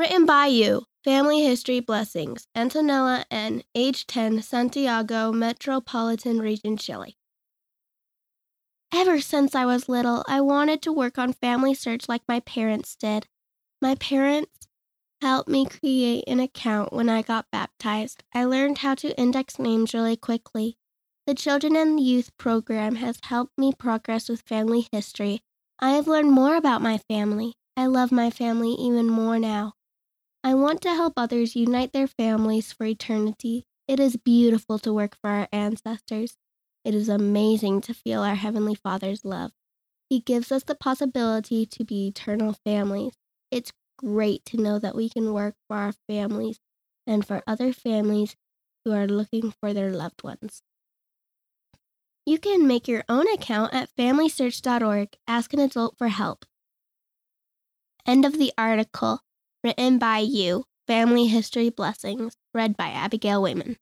Written by you. Family History Blessings. Antonella N. Age 10, Santiago, Metropolitan Region, Chile. Ever since I was little, I wanted to work on Family Search like my parents did. My parents helped me create an account when I got baptized. I learned how to index names really quickly. The Children and Youth program has helped me progress with family history. I have learned more about my family. I love my family even more now. I want to help others unite their families for eternity. It is beautiful to work for our ancestors. It is amazing to feel our Heavenly Father's love. He gives us the possibility to be eternal families. It's great to know that we can work for our families and for other families who are looking for their loved ones. You can make your own account at FamilySearch.org. Ask an adult for help. End of the article. Written by you. Family History Blessings. Read by Abigail Wayman.